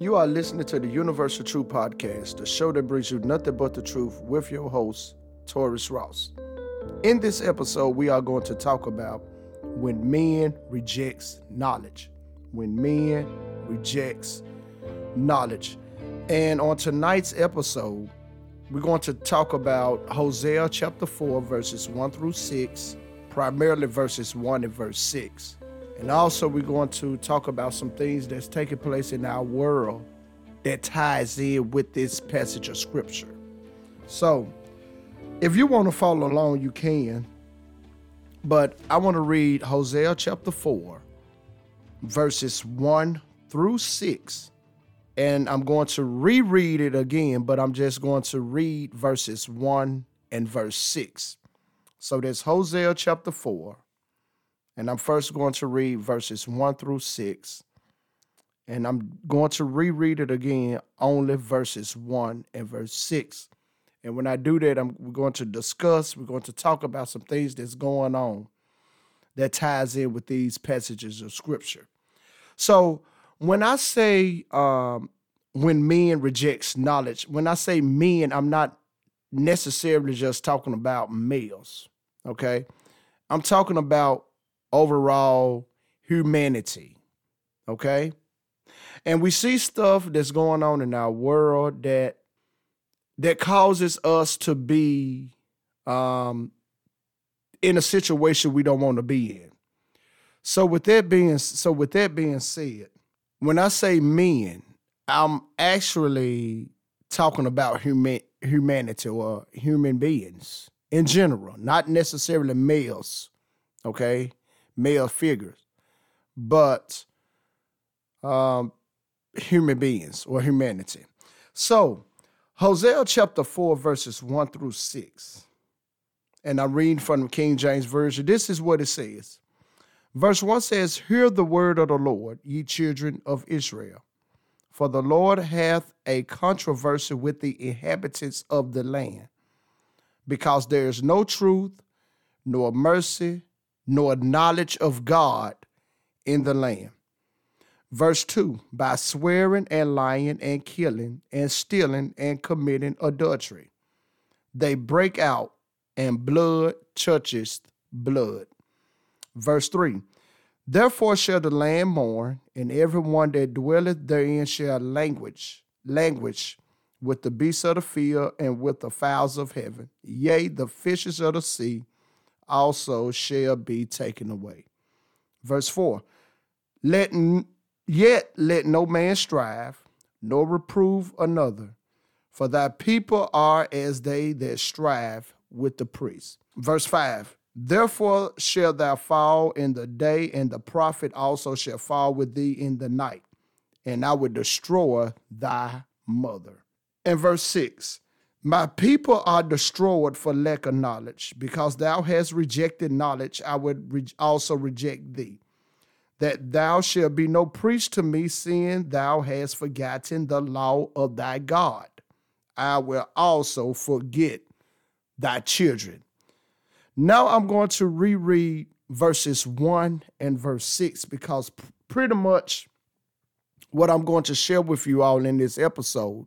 You are listening to the Universal Truth Podcast, the show that brings you nothing but the truth with your host, Taurus Ross. In this episode, we are going to talk about when men rejects knowledge. When men rejects knowledge. And on tonight's episode, we're going to talk about Hosea chapter 4, verses 1 through 6, primarily verses 1 and verse 6. And also, we're going to talk about some things that's taking place in our world that ties in with this passage of scripture. So, if you want to follow along, you can. But I want to read Hosea chapter 4, verses 1 through 6. And I'm going to reread it again, but I'm just going to read verses 1 and verse 6. So that's Hosea chapter 4, and I'm first going to read verses 1 through 6. And I'm going to reread it again, only verses 1 and verse 6. And when I do that, I'm we're going to discuss, we're going to talk about some things that's going on that ties in with these passages of scripture. So when I say um, when men rejects knowledge, when I say men, I'm not necessarily just talking about males. Okay. I'm talking about overall humanity. Okay? And we see stuff that's going on in our world that that causes us to be um, in a situation we don't want to be in. So with that being so with that being said, when I say men, I'm actually talking about human humanity or human beings in general, not necessarily males. Okay? Male figures, but um, human beings or humanity. So, Hosea chapter 4, verses 1 through 6. And I'm reading from the King James Version. This is what it says. Verse 1 says, Hear the word of the Lord, ye children of Israel. For the Lord hath a controversy with the inhabitants of the land, because there is no truth, nor mercy, nor knowledge of God in the land. Verse 2 by swearing and lying and killing and stealing and committing adultery. They break out and blood touches blood. Verse 3 Therefore shall the land mourn, and everyone that dwelleth therein shall languish, languish with the beasts of the field and with the fowls of heaven, yea, the fishes of the sea also shall be taken away. Verse 4 Let yet let no man strive, nor reprove another, for thy people are as they that strive with the priests. Verse 5 Therefore shall thou fall in the day, and the prophet also shall fall with thee in the night, and I will destroy thy mother. And verse 6 my people are destroyed for lack of knowledge. Because thou hast rejected knowledge, I would re- also reject thee. That thou shalt be no priest to me, seeing thou hast forgotten the law of thy God. I will also forget thy children. Now I'm going to reread verses 1 and verse 6 because pretty much what I'm going to share with you all in this episode,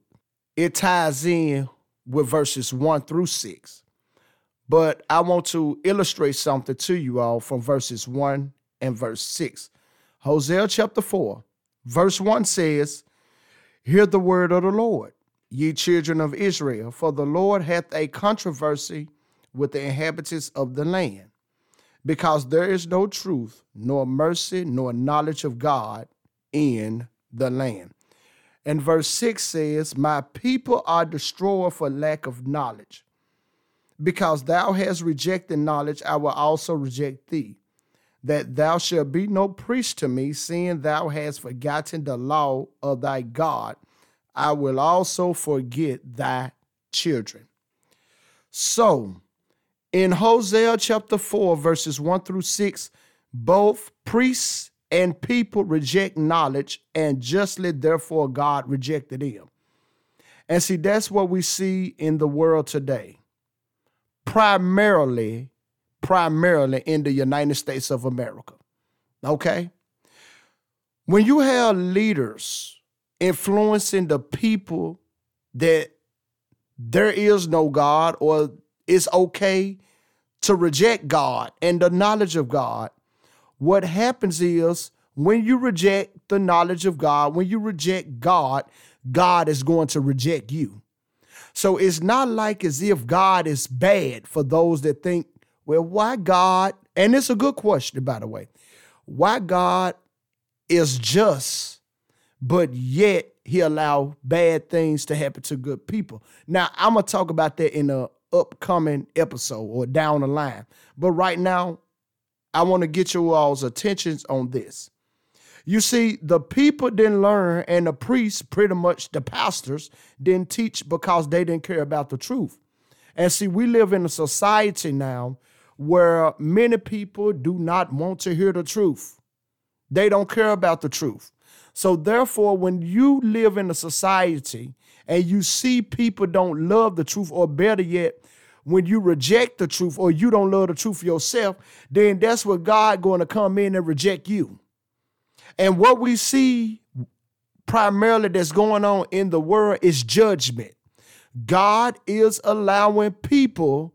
it ties in with verses 1 through 6. But I want to illustrate something to you all from verses 1 and verse 6. Hosea chapter 4, verse 1 says, Hear the word of the Lord, ye children of Israel, for the Lord hath a controversy with the inhabitants of the land, because there is no truth, nor mercy, nor knowledge of God in the land. And verse 6 says, My people are destroyed for lack of knowledge. Because thou hast rejected knowledge, I will also reject thee. That thou shalt be no priest to me, seeing thou hast forgotten the law of thy God. I will also forget thy children. So, in Hosea chapter 4, verses 1 through 6, both priests and people reject knowledge, and justly, therefore, God rejected him. And see, that's what we see in the world today. Primarily, primarily in the United States of America. Okay? When you have leaders influencing the people that there is no God or it's okay to reject God and the knowledge of God, what happens is when you reject the knowledge of God, when you reject God, God is going to reject you. So it's not like as if God is bad for those that think, well, why God? And it's a good question, by the way. Why God is just, but yet he allow bad things to happen to good people. Now, I'm gonna talk about that in a upcoming episode or down the line. But right now, I want to get you all's attentions on this. You see, the people didn't learn, and the priests, pretty much the pastors, didn't teach because they didn't care about the truth. And see, we live in a society now where many people do not want to hear the truth. They don't care about the truth. So, therefore, when you live in a society and you see people don't love the truth, or better yet, when you reject the truth or you don't love the truth yourself, then that's where God going to come in and reject you. And what we see primarily that's going on in the world is judgment. God is allowing people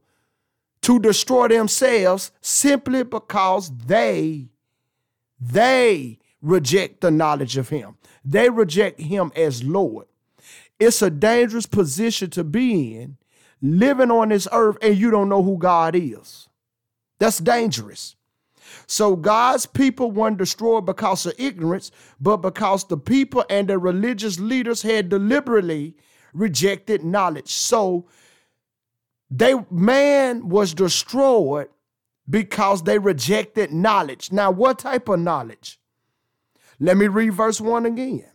to destroy themselves simply because they they reject the knowledge of him. They reject him as Lord. It's a dangerous position to be in living on this earth and you don't know who God is. That's dangerous. So God's people weren't destroyed because of ignorance, but because the people and the religious leaders had deliberately rejected knowledge. So they man was destroyed because they rejected knowledge. Now, what type of knowledge? Let me read verse 1 again.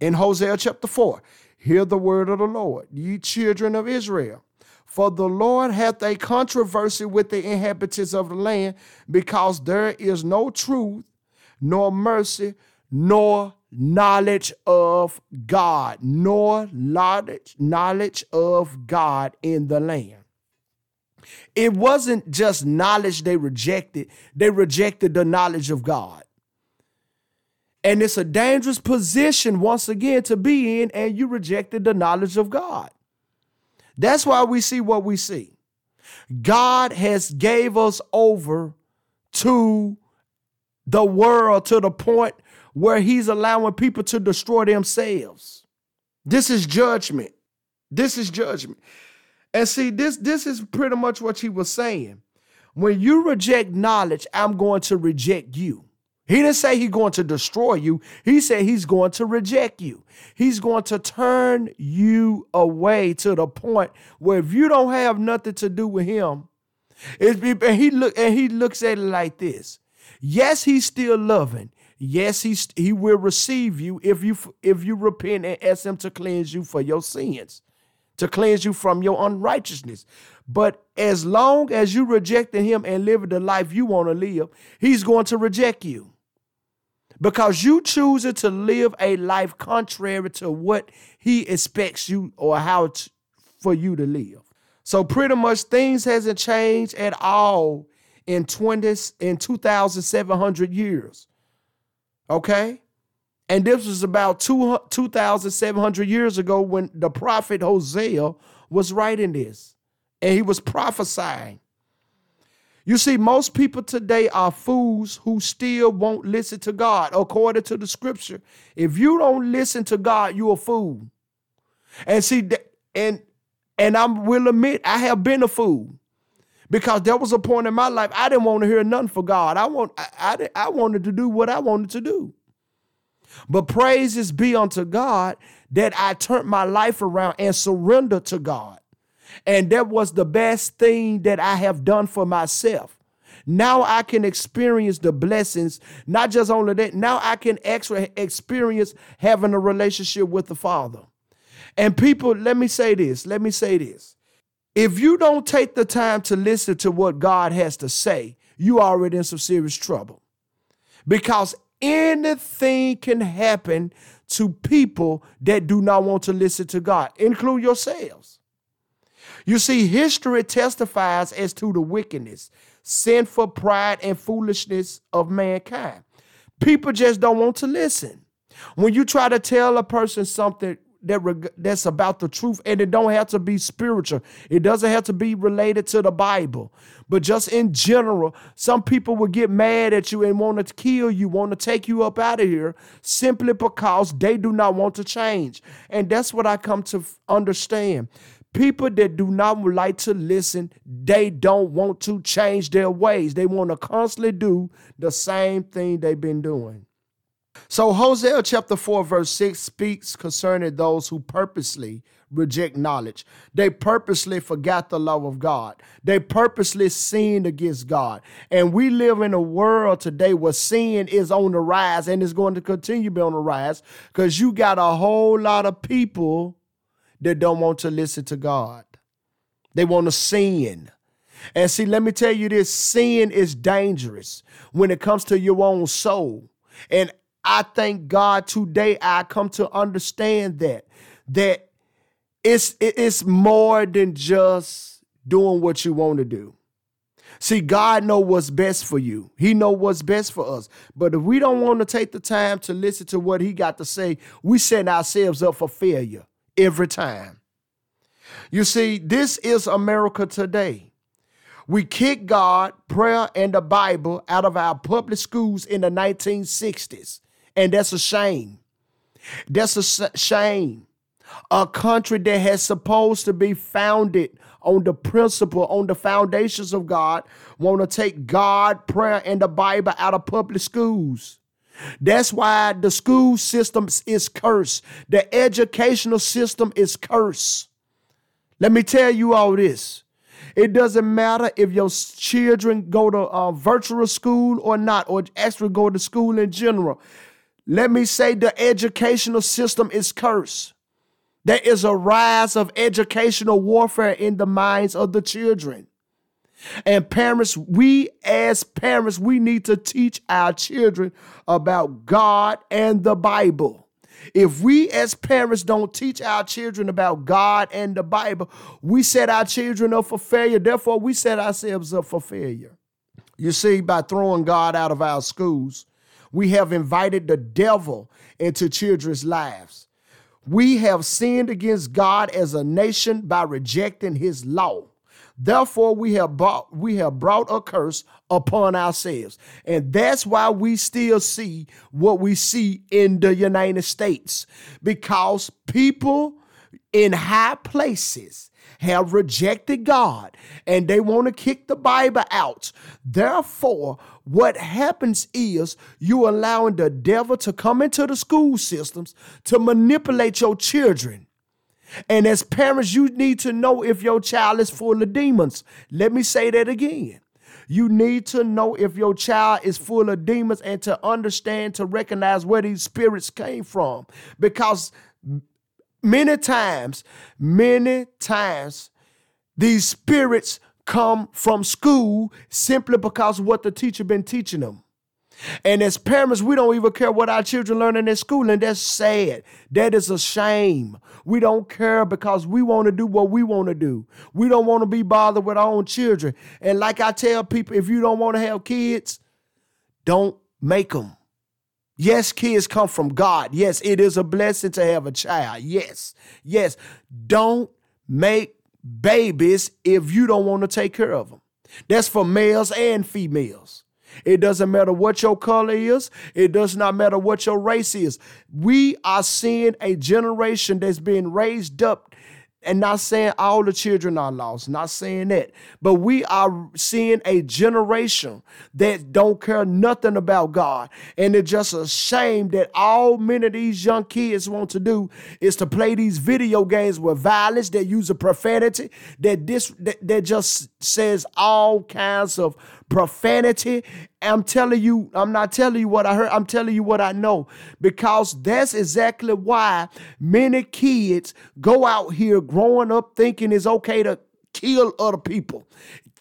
In Hosea chapter 4, hear the word of the Lord, ye children of Israel. For the Lord hath a controversy with the inhabitants of the land, because there is no truth, nor mercy, nor knowledge of God, nor knowledge, knowledge of God in the land. It wasn't just knowledge they rejected, they rejected the knowledge of God. And it's a dangerous position once again to be in, and you rejected the knowledge of God. That's why we see what we see. God has gave us over to the world to the point where he's allowing people to destroy themselves. This is judgment. This is judgment. And see, this this is pretty much what he was saying. When you reject knowledge, I'm going to reject you. He didn't say he's going to destroy you. He said he's going to reject you. He's going to turn you away to the point where if you don't have nothing to do with him, and he look and he looks at it like this. Yes, he's still loving. Yes, he he will receive you if you if you repent and ask him to cleanse you for your sins, to cleanse you from your unrighteousness. But as long as you rejecting him and living the life you want to live, he's going to reject you because you choosing to live a life contrary to what he expects you or how t- for you to live. So pretty much things hasn't changed at all in 20 in 2700 years. Okay? And this was about 2 2700 years ago when the prophet Hosea was writing this. And he was prophesying you see, most people today are fools who still won't listen to God, according to the scripture. If you don't listen to God, you're a fool. And see, and and I will admit, I have been a fool because there was a point in my life I didn't want to hear nothing for God. I want I, I, I wanted to do what I wanted to do. But praises be unto God that I turned my life around and surrendered to God. And that was the best thing that I have done for myself. Now I can experience the blessings, not just only that, now I can actually experience having a relationship with the Father. And people, let me say this, let me say this. If you don't take the time to listen to what God has to say, you are already in some serious trouble. Because anything can happen to people that do not want to listen to God, include yourselves. You see, history testifies as to the wickedness, sinful pride, and foolishness of mankind. People just don't want to listen. When you try to tell a person something that that's about the truth and it don't have to be spiritual it doesn't have to be related to the bible but just in general some people will get mad at you and want to kill you want to take you up out of here simply because they do not want to change and that's what i come to understand people that do not like to listen they don't want to change their ways they want to constantly do the same thing they've been doing so Hosea chapter 4 verse 6 speaks concerning those who purposely reject knowledge. They purposely forgot the love of God. They purposely sinned against God. And we live in a world today where sin is on the rise and is going to continue to be on the rise because you got a whole lot of people that don't want to listen to God. They want to sin. And see, let me tell you this sin is dangerous when it comes to your own soul. And I thank God today I come to understand that that it's it's more than just doing what you want to do. See, God know what's best for you. He know what's best for us. But if we don't want to take the time to listen to what he got to say, we set ourselves up for failure every time. You see, this is America today. We kicked God, prayer, and the Bible out of our public schools in the 1960s. And that's a shame. That's a shame. A country that has supposed to be founded on the principle, on the foundations of God, want to take God, prayer, and the Bible out of public schools. That's why the school system is cursed. The educational system is cursed. Let me tell you all this. It doesn't matter if your children go to uh, virtual school or not, or actually go to school in general. Let me say the educational system is cursed. There is a rise of educational warfare in the minds of the children. And parents, we as parents, we need to teach our children about God and the Bible. If we as parents don't teach our children about God and the Bible, we set our children up for failure. Therefore, we set ourselves up for failure. You see, by throwing God out of our schools, we have invited the devil into children's lives. We have sinned against God as a nation by rejecting his law. Therefore, we have brought, we have brought a curse upon ourselves. And that's why we still see what we see in the United States. Because people in high places have rejected God and they want to kick the Bible out. Therefore, what happens is you allowing the devil to come into the school systems to manipulate your children. And as parents, you need to know if your child is full of demons. Let me say that again. You need to know if your child is full of demons and to understand, to recognize where these spirits came from. Because Many times, many times, these spirits come from school simply because of what the teacher been teaching them. And as parents, we don't even care what our children learn in their school, and that's sad. That is a shame. We don't care because we want to do what we want to do. We don't want to be bothered with our own children. And like I tell people, if you don't want to have kids, don't make them. Yes, kids come from God. Yes, it is a blessing to have a child. Yes, yes. Don't make babies if you don't want to take care of them. That's for males and females. It doesn't matter what your color is. It does not matter what your race is. We are seeing a generation that's being raised up and not saying all the children are lost, not saying that. But we are seeing a generation that don't care nothing about God. And it's just a shame that all many of these young kids want to do is to play these video games with violence that use a profanity, that this that, that just says all kinds of profanity. I'm telling you, I'm not telling you what I heard, I'm telling you what I know. Because that's exactly why many kids go out here growing up thinking it's okay to kill other people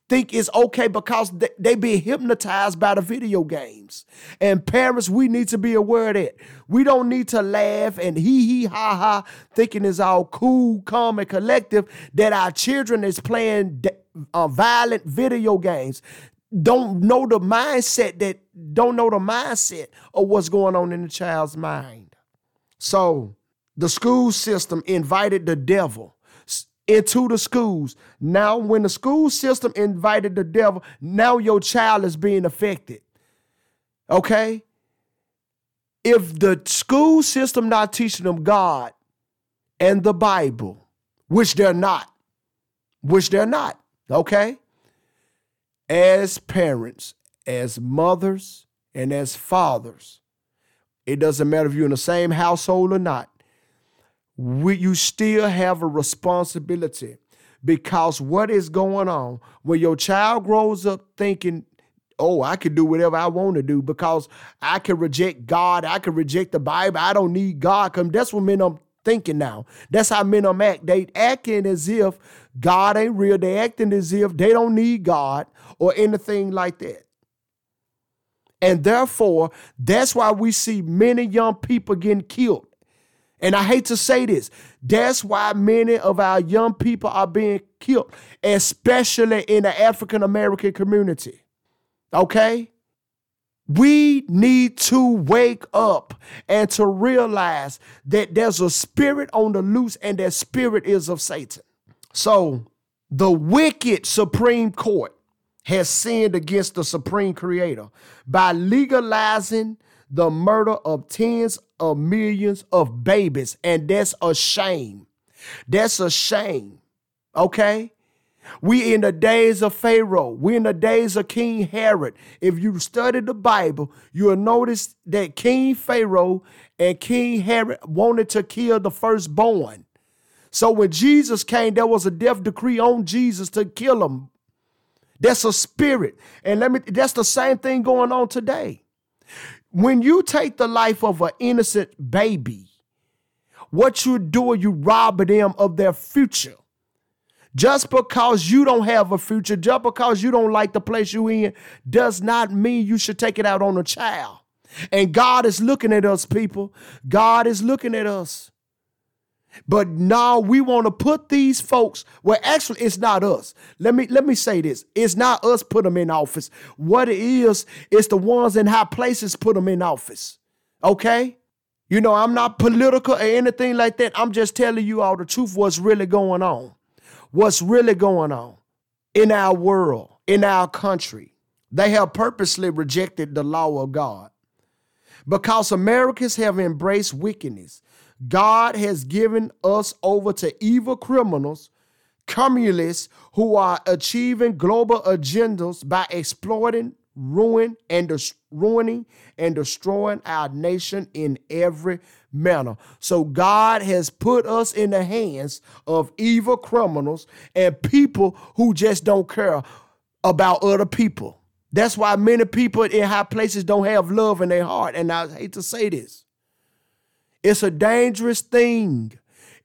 think it's okay because they, be hypnotized by the video games. And parents, we need to be aware of that. We don't need to laugh and hee hee ha ha, thinking it's all cool, calm, and collective that our children is playing uh, violent video games don't know the mindset that don't know the mindset of what's going on in the child's mind. So the school system invited the devil into the schools. Now, when the school system invited the devil, now your child is being affected. Okay? If the school system not teaching them God and the Bible, which they're not, which they're not, okay? As parents, as mothers, and as fathers, it doesn't matter if you're in the same household or not we, you still have a responsibility. Because what is going on when your child grows up thinking oh i can do whatever i want to do because i can reject god i can reject the bible i don't need god come that's what men thinking now that's how men are act they acting as if god ain't real they acting as if they don't need god or anything like that and therefore that's why we see many young people getting killed and I hate to say this, that's why many of our young people are being killed, especially in the African American community. Okay? We need to wake up and to realize that there's a spirit on the loose, and that spirit is of Satan. So, the wicked Supreme Court has sinned against the Supreme Creator by legalizing the murder of tens of millions of babies, and that's a shame. That's a shame. Okay? We in the days of Pharaoh. We in the days of King Herod. If you study the Bible, you'll notice that King Pharaoh and King Herod wanted to kill the firstborn. So when Jesus came, there was a death decree on Jesus to kill him. That's a spirit. And let me that's the same thing going on today. When you take the life of an innocent baby, what you're doing, you robbing them of their future. Just because you don't have a future, just because you don't like the place you're in, does not mean you should take it out on a child. And God is looking at us, people. God is looking at us. But now we want to put these folks. Well, actually, it's not us. Let me let me say this: it's not us put them in office. What it is, it's the ones in high places put them in office. Okay, you know I'm not political or anything like that. I'm just telling you all the truth. What's really going on? What's really going on in our world, in our country? They have purposely rejected the law of God because Americans have embraced wickedness. God has given us over to evil criminals, communists who are achieving global agendas by exploiting, ruin, and des- ruining and destroying our nation in every manner. So God has put us in the hands of evil criminals and people who just don't care about other people. That's why many people in high places don't have love in their heart. And I hate to say this. It's a dangerous thing.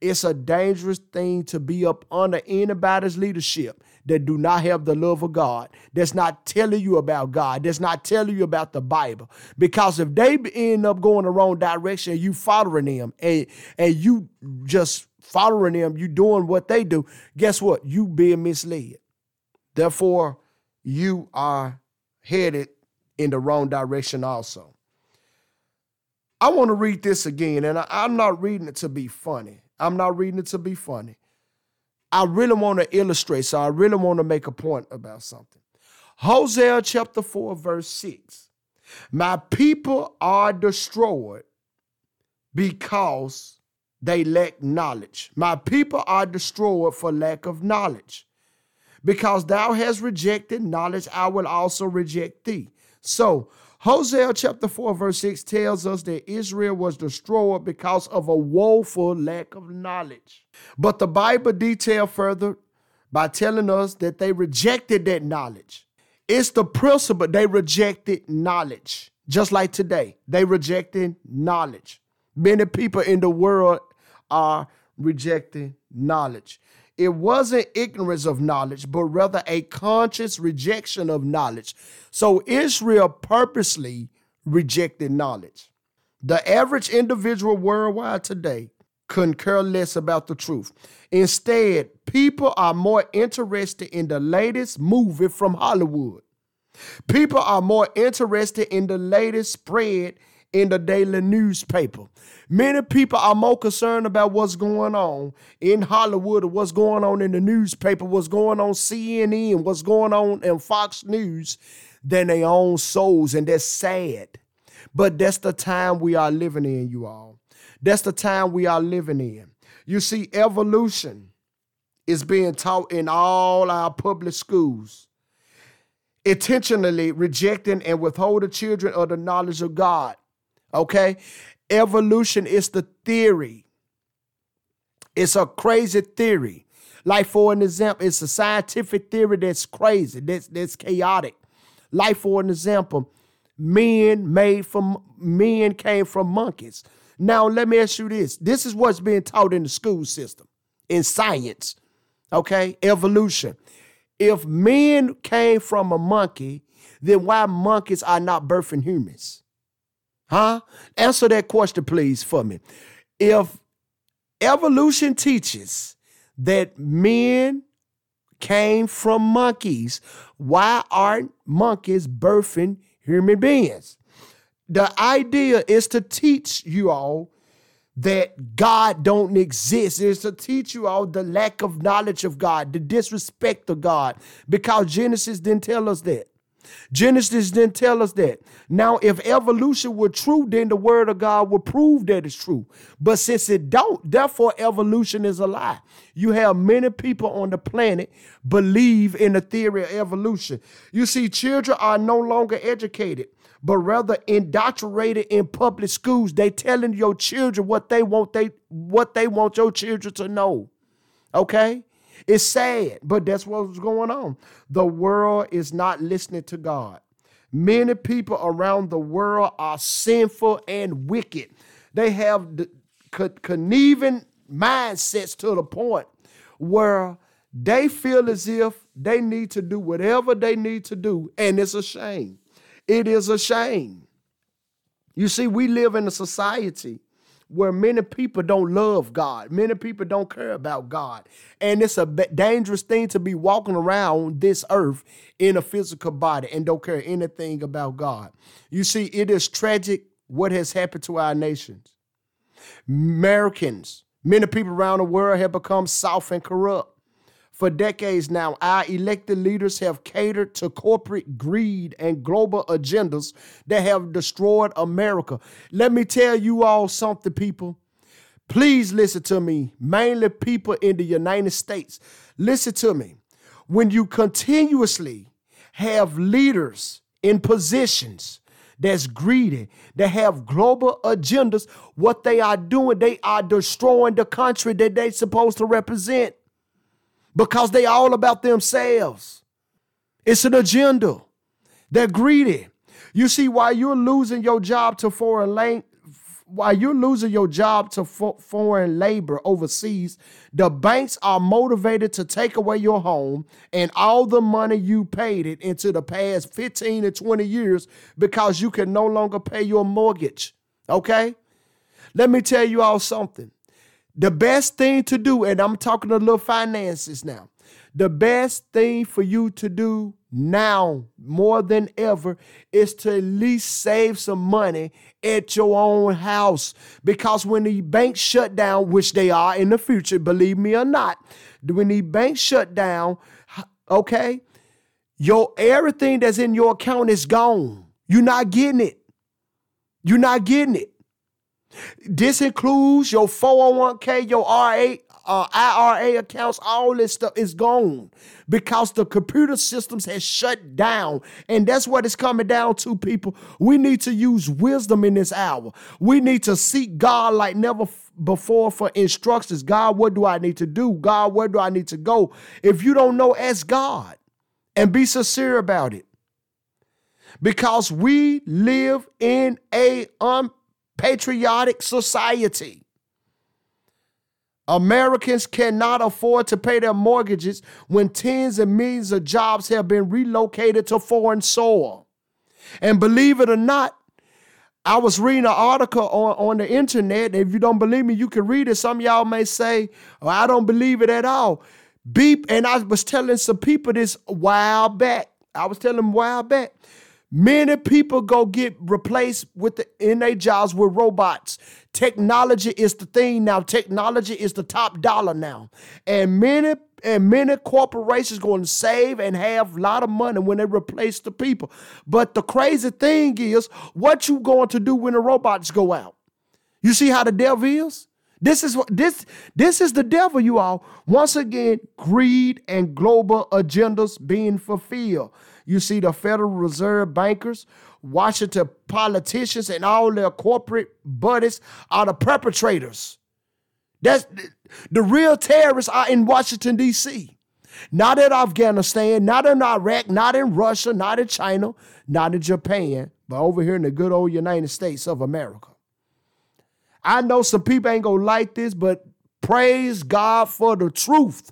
It's a dangerous thing to be up under anybody's leadership that do not have the love of God, that's not telling you about God, that's not telling you about the Bible. Because if they end up going the wrong direction, you following them and, and you just following them, you doing what they do, guess what? You being misled. Therefore, you are headed in the wrong direction also. I want to read this again, and I, I'm not reading it to be funny. I'm not reading it to be funny. I really want to illustrate, so I really want to make a point about something. Hosea chapter 4, verse 6. My people are destroyed because they lack knowledge. My people are destroyed for lack of knowledge. Because thou hast rejected knowledge, I will also reject thee. So Hosea chapter 4, verse 6 tells us that Israel was destroyed because of a woeful lack of knowledge. But the Bible details further by telling us that they rejected that knowledge. It's the principle they rejected knowledge. Just like today, they rejected knowledge. Many people in the world are rejecting knowledge. It wasn't ignorance of knowledge, but rather a conscious rejection of knowledge. So Israel purposely rejected knowledge. The average individual worldwide today couldn't care less about the truth. Instead, people are more interested in the latest movie from Hollywood. People are more interested in the latest spread in the daily newspaper. Many people are more concerned about what's going on in Hollywood or what's going on in the newspaper, what's going on CNN, what's going on in Fox News than their own souls. And that's sad. But that's the time we are living in, you all. That's the time we are living in. You see, evolution is being taught in all our public schools, intentionally rejecting and withholding children of the knowledge of God. Okay? Evolution is the theory. It's a crazy theory. Like, for an example, it's a scientific theory that's crazy, that's, that's chaotic. Like, for an example, men made from men came from monkeys. Now, let me ask you this. This is what's being taught in the school system, in science, okay? Evolution. If men came from a monkey, then why monkeys are not birthing humans? Huh? Answer that question, please, for me. If evolution teaches that men came from monkeys, why aren't monkeys birthing human beings? The idea is to teach you all that God don't exist. It's to teach you all the lack of knowledge of God, the disrespect of God, because Genesis didn't tell us that. Genesis didn't tell us that. Now, if evolution were true, then the word of God would prove that it's true. But since it don't, therefore evolution is a lie. You have many people on the planet believe in the theory of evolution. You see, children are no longer educated, but rather indoctrinated in public schools. They telling your children what they want they what they want your children to know. Okay? It's sad, but that's what's going on. The world is not listening to God. Many people around the world are sinful and wicked. They have the conniving mindsets to the point where they feel as if they need to do whatever they need to do, and it's a shame. It is a shame. You see, we live in a society where many people don't love God. Many people don't care about God. And it's a dangerous thing to be walking around this earth in a physical body and don't care anything about God. You see, it is tragic what has happened to our nations. Americans, many people around the world have become soft and corrupt. For decades now, our elected leaders have catered to corporate greed and global agendas that have destroyed America. Let me tell you all something, people. Please listen to me, mainly people in the United States. Listen to me. When you continuously have leaders in positions that's greedy, that have global agendas, what they are doing, they are destroying the country that they're supposed to represent because they all about themselves. It's an agenda. They're greedy. You see, while you're losing your job to foreign lang- while you're losing your job to fo- foreign labor overseas, the banks are motivated to take away your home and all the money you paid it into the past 15 to 20 years because you can no longer pay your mortgage. Okay? Let me tell you all something. The best thing to do, and I'm talking a little finances now. The best thing for you to do now more than ever is to at least save some money at your own house. Because when the banks shut down, which they are in the future, believe me or not, when the banks shut down, okay, your everything that's in your account is gone. You're not getting it. You're not getting it. This includes your 401k, your RA, uh, IRA accounts, all this stuff is gone because the computer systems has shut down. And that's what it's coming down to, people. We need to use wisdom in this hour. We need to seek God like never before for instructions. God, what do I need to do? God, where do I need to go? If you don't know, ask God and be sincere about it. Because we live in a un patriotic society. Americans cannot afford to pay their mortgages when tens of millions of jobs have been relocated to foreign soil. And believe it or not, I was reading an article on, on the internet. If you don't believe me, you can read it. Some y'all may say, oh, I don't believe it at all. Beep, and I was telling some people this a while back. I was telling them a while back. Many people go get replaced with the, in their jobs with robots. Technology is the thing now. Technology is the top dollar now. And many and many corporations going to save and have a lot of money when they replace the people. But the crazy thing is, what you going to do when the robots go out? You see how the devil is? This is what this this is the devil, you all. Once again, greed and global agendas being fulfilled. You see the Federal Reserve bankers, Washington politicians, and all their corporate buddies are the perpetrators. That's the real terrorists are in Washington, D.C. Not in Afghanistan, not in Iraq, not in Russia, not in China, not in Japan, but over here in the good old United States of America. I know some people ain't gonna like this, but praise God for the truth.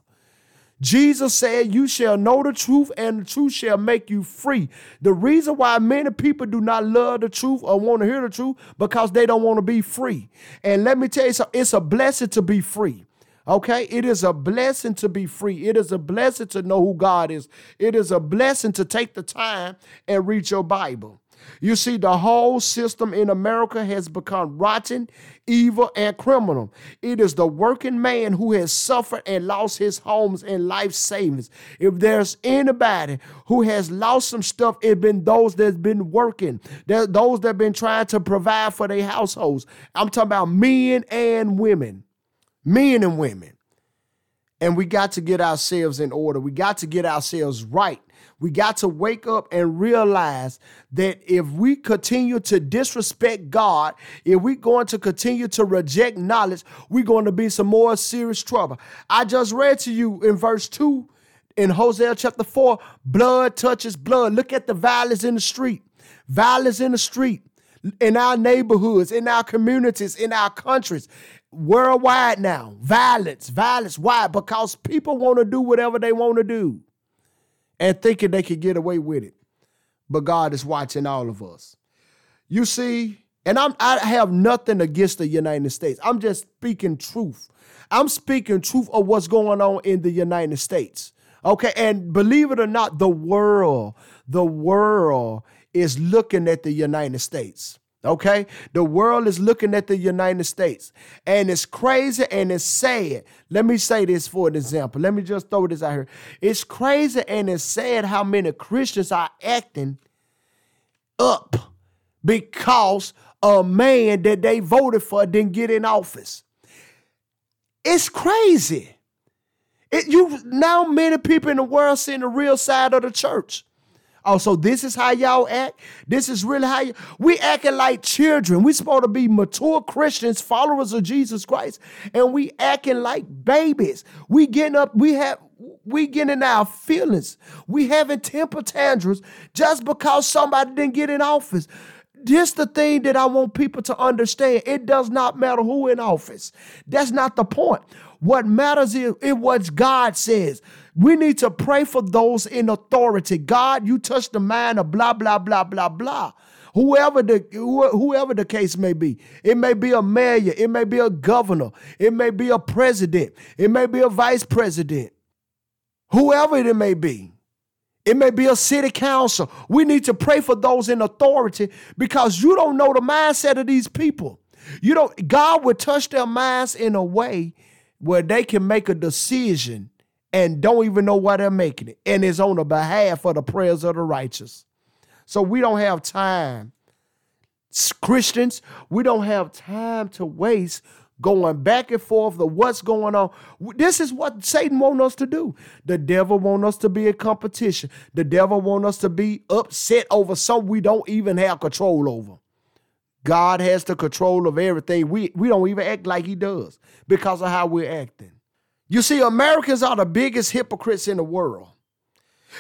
Jesus said, You shall know the truth, and the truth shall make you free. The reason why many people do not love the truth or want to hear the truth, because they don't want to be free. And let me tell you something, it's a blessing to be free. Okay, it is a blessing to be free. It is a blessing to know who God is. It is a blessing to take the time and read your Bible. You see, the whole system in America has become rotten, evil, and criminal. It is the working man who has suffered and lost his homes and life savings. If there's anybody who has lost some stuff, it's been those that's been working, those that have been trying to provide for their households. I'm talking about men and women, men and women. And we got to get ourselves in order. We got to get ourselves right. We got to wake up and realize that if we continue to disrespect God, if we're going to continue to reject knowledge, we're going to be some more serious trouble. I just read to you in verse 2 in Hosea chapter 4 blood touches blood. Look at the violence in the street. Violence in the street, in our neighborhoods, in our communities, in our countries worldwide now. Violence, violence. Why? Because people want to do whatever they want to do and thinking they could get away with it. But God is watching all of us. You see, and I'm I have nothing against the United States. I'm just speaking truth. I'm speaking truth of what's going on in the United States. Okay, and believe it or not, the world, the world is looking at the United States. Okay? The world is looking at the United States. And it's crazy and it's sad. Let me say this for an example. Let me just throw this out here. It's crazy and it's sad how many Christians are acting up because a man that they voted for didn't get in office. It's crazy. It, you now many people in the world seeing the real side of the church. Oh, so this is how y'all act? This is really how you we acting like children. We supposed to be mature Christians, followers of Jesus Christ, and we acting like babies. We getting up, we have we getting our feelings. We having temper tantrums just because somebody didn't get in office. This the thing that I want people to understand. It does not matter who in office. That's not the point. What matters is, is what God says. We need to pray for those in authority. God, you touch the mind of blah, blah, blah, blah, blah. Whoever the whoever the case may be, it may be a mayor, it may be a governor, it may be a president, it may be a vice president, whoever it may be. It may be a city council. We need to pray for those in authority because you don't know the mindset of these people. You don't God would touch their minds in a way where they can make a decision and don't even know why they're making it. And it's on the behalf of the prayers of the righteous. So we don't have time. Christians, we don't have time to waste going back and forth of what's going on. This is what Satan wants us to do. The devil wants us to be in competition. The devil wants us to be upset over something we don't even have control over. God has the control of everything. We, we don't even act like he does because of how we're acting. You see, Americans are the biggest hypocrites in the world.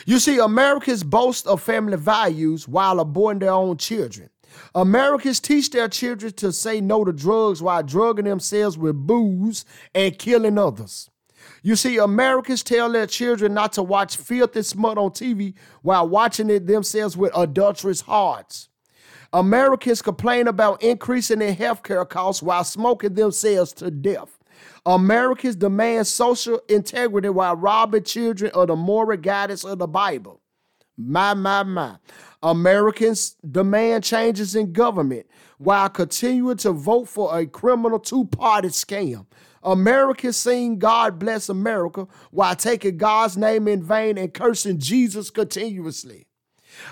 You see, Americans boast of family values while aborting their own children. Americans teach their children to say no to drugs while drugging themselves with booze and killing others. You see, Americans tell their children not to watch filthy smut on TV while watching it themselves with adulterous hearts. Americans complain about increasing their healthcare costs while smoking themselves to death. Americans demand social integrity while robbing children of the moral guidance of the Bible. My, my, my. Americans demand changes in government while continuing to vote for a criminal two party scam. Americans sing God bless America while taking God's name in vain and cursing Jesus continuously.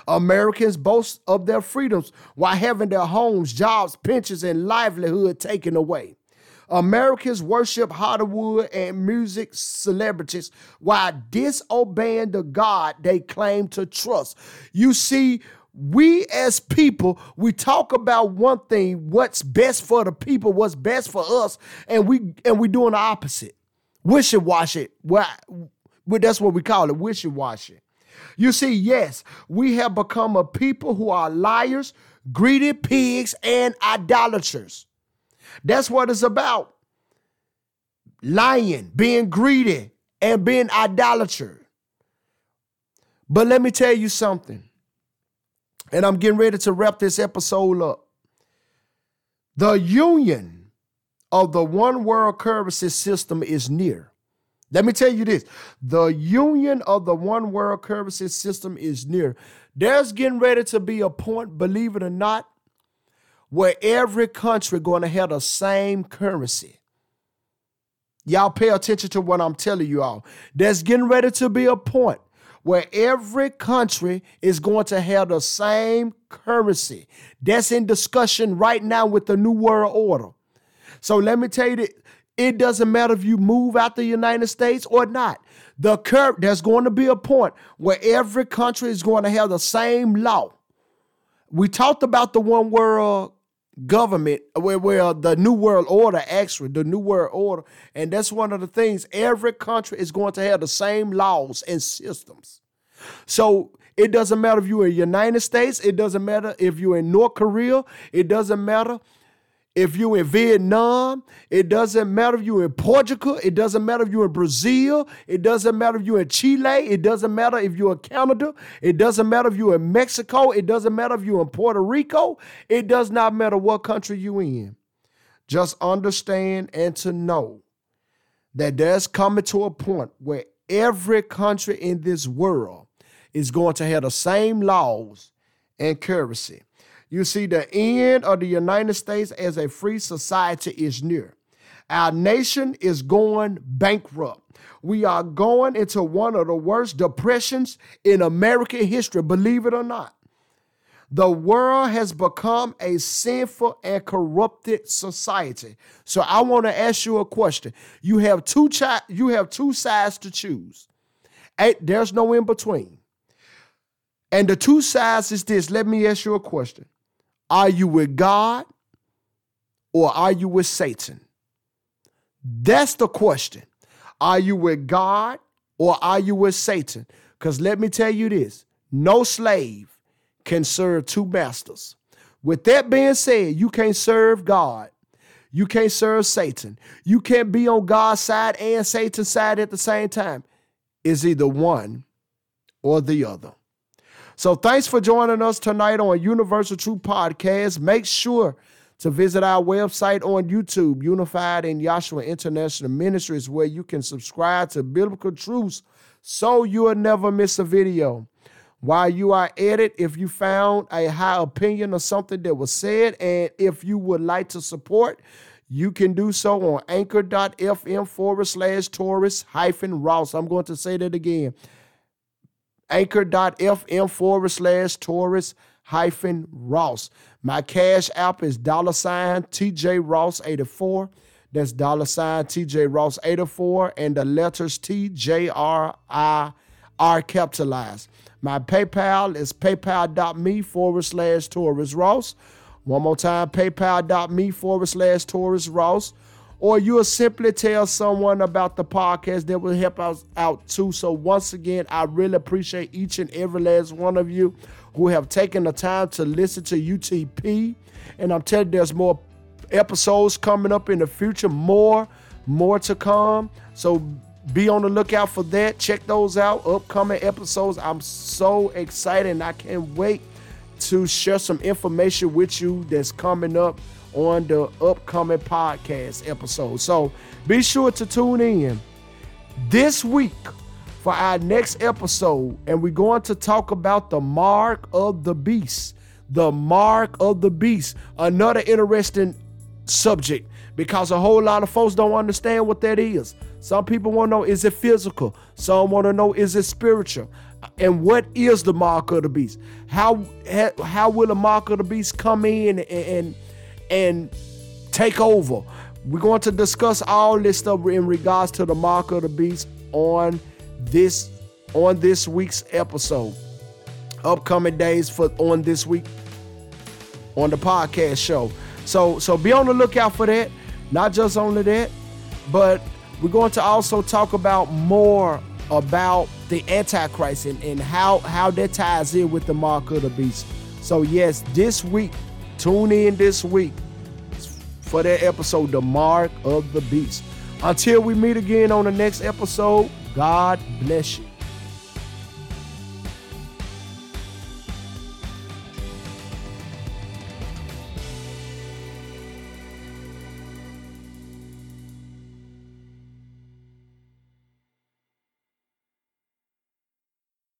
Americans boast of their freedoms while having their homes, jobs, pensions, and livelihood taken away. Americans worship Hollywood and music celebrities while disobeying the God they claim to trust. You see, we as people, we talk about one thing, what's best for the people, what's best for us, and we and we doing the opposite. Wishy-washy. Well, that's what we call it, wishy-washy. You see, yes, we have become a people who are liars, greedy pigs, and idolaters. That's what it's about. Lying, being greedy, and being idolater. But let me tell you something. And I'm getting ready to wrap this episode up. The union of the one world currency system is near. Let me tell you this the union of the one world currency system is near. There's getting ready to be a point, believe it or not, where every country going to have the same currency. Y'all pay attention to what I'm telling you all. There's getting ready to be a point where every country is going to have the same currency. That's in discussion right now with the New World Order. So let me tell you that it doesn't matter if you move out the United States or not. The cur- there's going to be a point where every country is going to have the same law. We talked about the one world government where, where the new world order actually the new world order. And that's one of the things every country is going to have the same laws and systems. So it doesn't matter if you're in the united states it doesn't matter if you're in north korea it doesn't matter if you're in Vietnam, it doesn't matter if you're in Portugal, it doesn't matter if you're in Brazil, it doesn't matter if you're in Chile, it doesn't matter if you're in Canada, it doesn't matter if you're in Mexico, it doesn't matter if you're in Puerto Rico, it does not matter what country you're in. Just understand and to know that there's coming to a point where every country in this world is going to have the same laws and currency. You see, the end of the United States as a free society is near. Our nation is going bankrupt. We are going into one of the worst depressions in American history, believe it or not. The world has become a sinful and corrupted society. So I want to ask you a question. You have two chi- you have two sides to choose. There's no in between. And the two sides is this. Let me ask you a question. Are you with God or are you with Satan? That's the question. Are you with God or are you with Satan? Because let me tell you this no slave can serve two masters. With that being said, you can't serve God. You can't serve Satan. You can't be on God's side and Satan's side at the same time. It's either one or the other. So thanks for joining us tonight on Universal Truth Podcast. Make sure to visit our website on YouTube, Unified in Yahshua International Ministries, where you can subscribe to biblical truths so you will never miss a video. While you are at it, if you found a high opinion or something that was said, and if you would like to support, you can do so on anchor.fm forward slash Taurus hyphen Ross. I'm going to say that again anchor.fm forward slash Taurus hyphen Ross. My cash app is dollar sign TJ Ross 84. That's dollar sign TJ Ross 84 and the letters T J R I are capitalized. My PayPal is paypal.me forward slash Taurus Ross. One more time, paypal.me forward slash Taurus Ross or you'll simply tell someone about the podcast that will help us out too. So, once again, I really appreciate each and every last one of you who have taken the time to listen to UTP. And I'm telling you, there's more episodes coming up in the future, more, more to come. So, be on the lookout for that. Check those out. Upcoming episodes. I'm so excited and I can't wait to share some information with you that's coming up on the upcoming podcast episode. So be sure to tune in this week for our next episode, and we're going to talk about the mark of the beast. The mark of the beast. Another interesting subject because a whole lot of folks don't understand what that is. Some people want to know is it physical? Some want to know is it spiritual? And what is the mark of the beast? How how will the mark of the beast come in and and, and take over? We're going to discuss all this stuff in regards to the mark of the beast on this on this week's episode. Upcoming days for on this week on the podcast show. So so be on the lookout for that. Not just only that, but we're going to also talk about more about the Antichrist and, and how, how that ties in with the mark of the beast. So, yes, this week, tune in this week for that episode, The Mark of the Beast. Until we meet again on the next episode, God bless you.